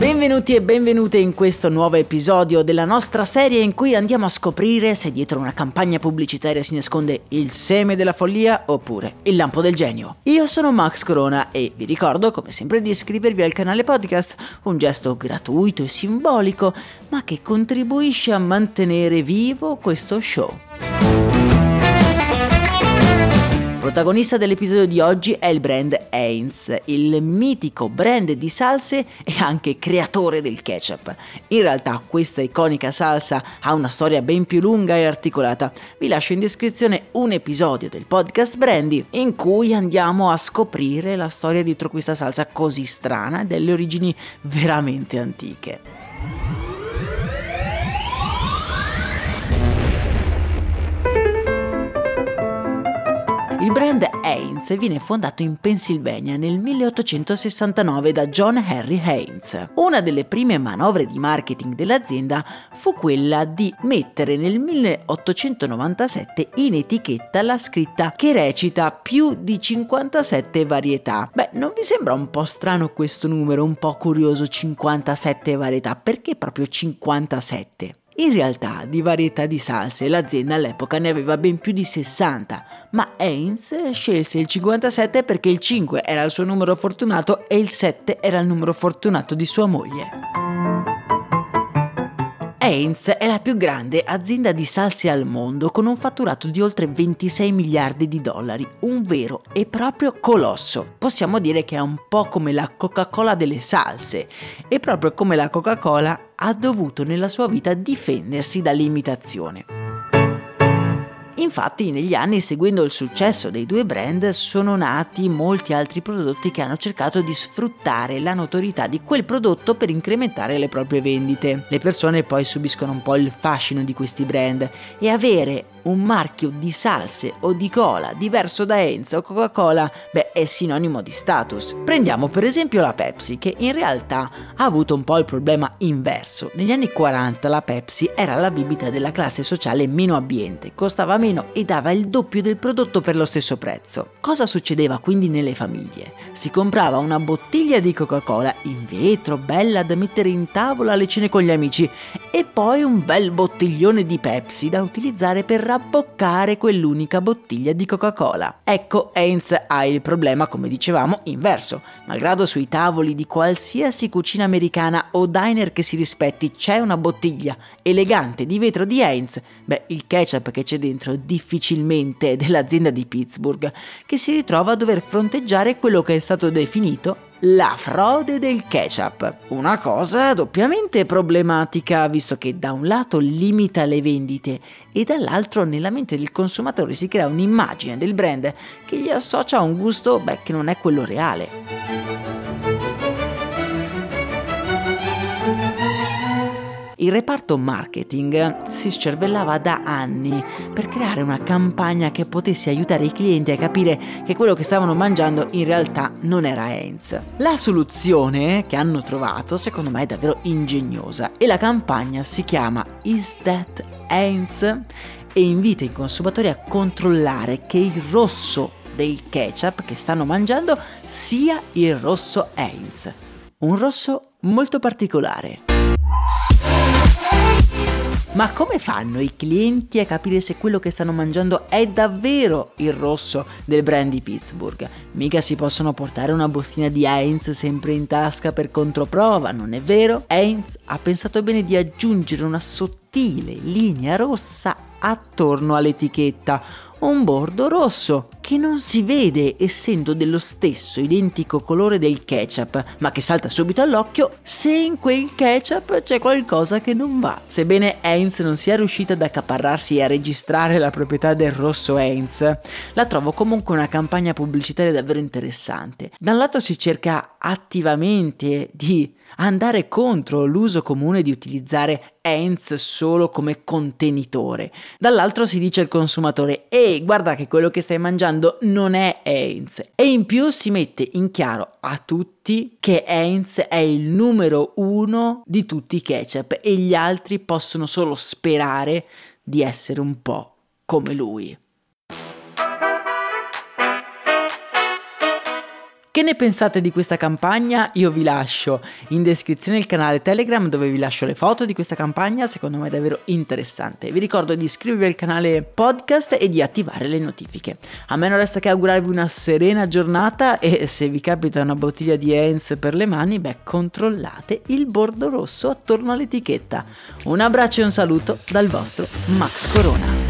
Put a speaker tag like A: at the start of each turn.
A: Benvenuti e benvenute in questo nuovo episodio della nostra serie in cui andiamo a scoprire se dietro una campagna pubblicitaria si nasconde il seme della follia oppure il lampo del genio. Io sono Max Corona e vi ricordo come sempre di iscrivervi al canale podcast, un gesto gratuito e simbolico ma che contribuisce a mantenere vivo questo show. Protagonista dell'episodio di oggi è il brand Heinz, il mitico brand di salse e anche creatore del ketchup. In realtà questa iconica salsa ha una storia ben più lunga e articolata. Vi lascio in descrizione un episodio del podcast Brandy in cui andiamo a scoprire la storia dietro questa salsa così strana e delle origini veramente antiche. Il brand Heinz viene fondato in Pennsylvania nel 1869 da John Henry Heinz. Una delle prime manovre di marketing dell'azienda fu quella di mettere nel 1897 in etichetta la scritta che recita più di 57 varietà. Beh, non vi sembra un po' strano questo numero, un po' curioso 57 varietà? Perché proprio 57? In realtà di varietà di salse l'azienda all'epoca ne aveva ben più di 60, ma Heinz scelse il 57 perché il 5 era il suo numero fortunato e il 7 era il numero fortunato di sua moglie. Heinz è la più grande azienda di salse al mondo con un fatturato di oltre 26 miliardi di dollari, un vero e proprio colosso. Possiamo dire che è un po' come la Coca-Cola delle salse e proprio come la Coca-Cola ha dovuto nella sua vita difendersi dall'imitazione. Infatti negli anni seguendo il successo dei due brand sono nati molti altri prodotti che hanno cercato di sfruttare la notorietà di quel prodotto per incrementare le proprie vendite. Le persone poi subiscono un po' il fascino di questi brand e avere un marchio di salse o di cola diverso da Heinz o Coca-Cola, beh, è sinonimo di status. Prendiamo per esempio la Pepsi, che in realtà ha avuto un po' il problema inverso. Negli anni 40 la Pepsi era la bibita della classe sociale meno abbiente, costava meno e dava il doppio del prodotto per lo stesso prezzo. Cosa succedeva quindi nelle famiglie? Si comprava una bottiglia di Coca-Cola in vetro, bella da mettere in tavola alle cene con gli amici, e poi un bel bottiglione di Pepsi da utilizzare per rabboccare quell'unica bottiglia di Coca-Cola. Ecco, Heinz ha il problema, come dicevamo, inverso. Malgrado sui tavoli di qualsiasi cucina americana o diner che si rispetti c'è una bottiglia elegante di vetro di Heinz, beh, il ketchup che c'è dentro difficilmente è dell'azienda di Pittsburgh, che si ritrova a dover fronteggiare quello che è stato definito la frode del ketchup. Una cosa doppiamente problematica visto che da un lato limita le vendite e dall'altro nella mente del consumatore si crea un'immagine del brand che gli associa a un gusto beh, che non è quello reale. Il reparto marketing si scervellava da anni per creare una campagna che potesse aiutare i clienti a capire che quello che stavano mangiando in realtà non era Heinz. La soluzione che hanno trovato secondo me è davvero ingegnosa e la campagna si chiama Is That Heinz? e invita i consumatori a controllare che il rosso del ketchup che stanno mangiando sia il rosso Heinz. Un rosso molto particolare. Ma come fanno i clienti a capire se quello che stanno mangiando è davvero il rosso del brand di Pittsburgh? Mica si possono portare una bottina di Heinz sempre in tasca per controprova, non è vero? Heinz ha pensato bene di aggiungere una sottile linea rossa attorno all'etichetta, un bordo rosso che non si vede essendo dello stesso identico colore del ketchup, ma che salta subito all'occhio se in quel ketchup c'è qualcosa che non va. Sebbene Heinz non sia riuscita ad accaparrarsi e a registrare la proprietà del rosso Heinz, la trovo comunque una campagna pubblicitaria davvero interessante. Da un lato si cerca attivamente di andare contro l'uso comune di utilizzare Heinz solo come contenitore. Dall'altro si dice al consumatore, ehi guarda che quello che stai mangiando non è Heinz. E in più si mette in chiaro a tutti che Heinz è il numero uno di tutti i ketchup e gli altri possono solo sperare di essere un po' come lui. Che ne pensate di questa campagna? Io vi lascio in descrizione il canale Telegram dove vi lascio le foto di questa campagna, secondo me è davvero interessante. Vi ricordo di iscrivervi al canale podcast e di attivare le notifiche. A me non resta che augurarvi una serena giornata e se vi capita una bottiglia di Heinz per le mani, beh, controllate il bordo rosso attorno all'etichetta. Un abbraccio e un saluto dal vostro Max Corona.